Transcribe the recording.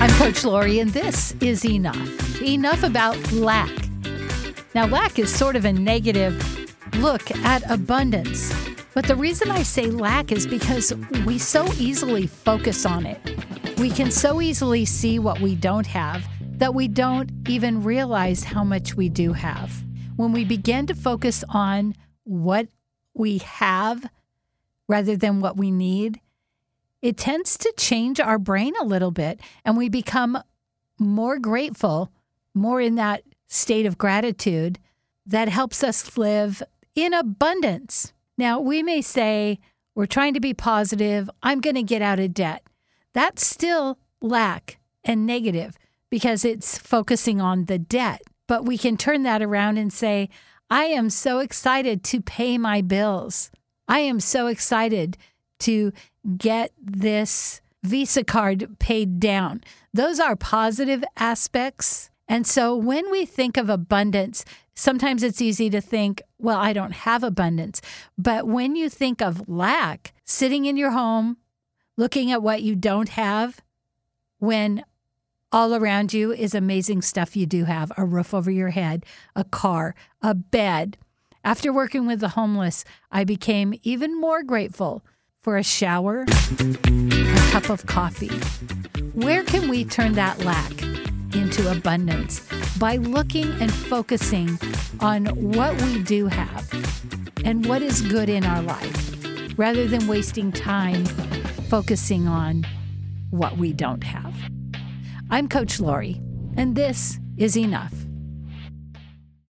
I'm Coach Lori, and this is Enough. Enough about lack. Now, lack is sort of a negative look at abundance. But the reason I say lack is because we so easily focus on it. We can so easily see what we don't have that we don't even realize how much we do have. When we begin to focus on what we have rather than what we need, it tends to change our brain a little bit and we become more grateful, more in that state of gratitude that helps us live in abundance. Now, we may say, we're trying to be positive, I'm going to get out of debt. That's still lack and negative because it's focusing on the debt. But we can turn that around and say, I am so excited to pay my bills. I am so excited to get this Visa card paid down. Those are positive aspects. And so when we think of abundance, sometimes it's easy to think, well, I don't have abundance. But when you think of lack, sitting in your home, looking at what you don't have, when all around you is amazing stuff you do have a roof over your head, a car, a bed. After working with the homeless, I became even more grateful for a shower, a cup of coffee. Where can we turn that lack into abundance? By looking and focusing on what we do have and what is good in our life, rather than wasting time focusing on what we don't have. I'm Coach Lori, and this is Enough.